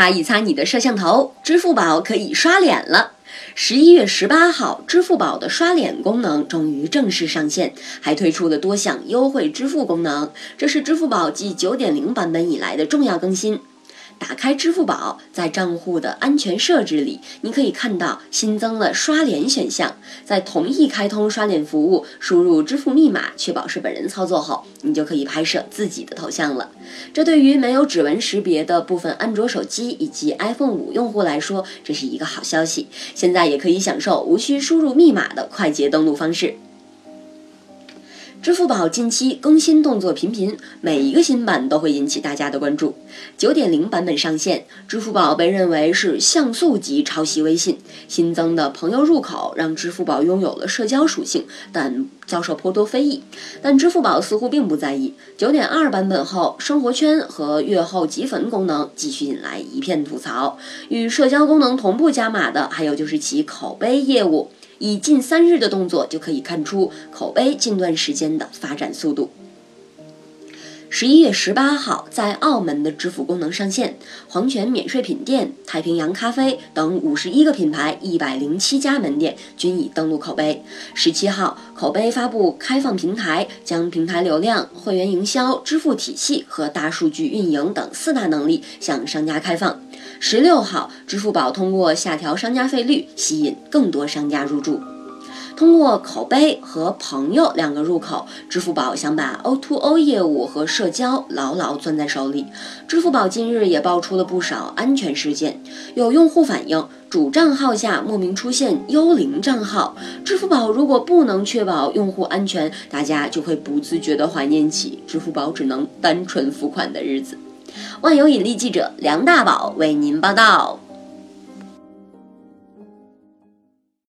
擦一擦你的摄像头，支付宝可以刷脸了。十一月十八号，支付宝的刷脸功能终于正式上线，还推出了多项优惠支付功能。这是支付宝继九点零版本以来的重要更新。打开支付宝，在账户的安全设置里，你可以看到新增了刷脸选项。在同意开通刷脸服务，输入支付密码，确保是本人操作后，你就可以拍摄自己的头像了。这对于没有指纹识别的部分安卓手机以及 iPhone 五用户来说，这是一个好消息。现在也可以享受无需输入密码的快捷登录方式。支付宝近期更新动作频频，每一个新版都会引起大家的关注。九点零版本上线，支付宝被认为是像素级抄袭微信。新增的朋友入口让支付宝拥有了社交属性，但遭受颇多非议。但支付宝似乎并不在意。九点二版本后，生活圈和月后积分功能继续引来一片吐槽。与社交功能同步加码的，还有就是其口碑业务。以近三日的动作就可以看出口碑近段时间的发展速度。十一月十八号，在澳门的支付功能上线，黄泉免税品店、太平洋咖啡等五十一个品牌、一百零七家门店均已登录口碑。十七号，口碑发布开放平台，将平台流量、会员营销、支付体系和大数据运营等四大能力向商家开放。十六号，支付宝通过下调商家费率，吸引更多商家入驻。通过口碑和朋友两个入口，支付宝想把 O2O 业务和社交牢牢攥在手里。支付宝近日也爆出了不少安全事件，有用户反映主账号下莫名出现幽灵账号。支付宝如果不能确保用户安全，大家就会不自觉地怀念起支付宝只能单纯付款的日子。万有引力记者梁大宝为您报道。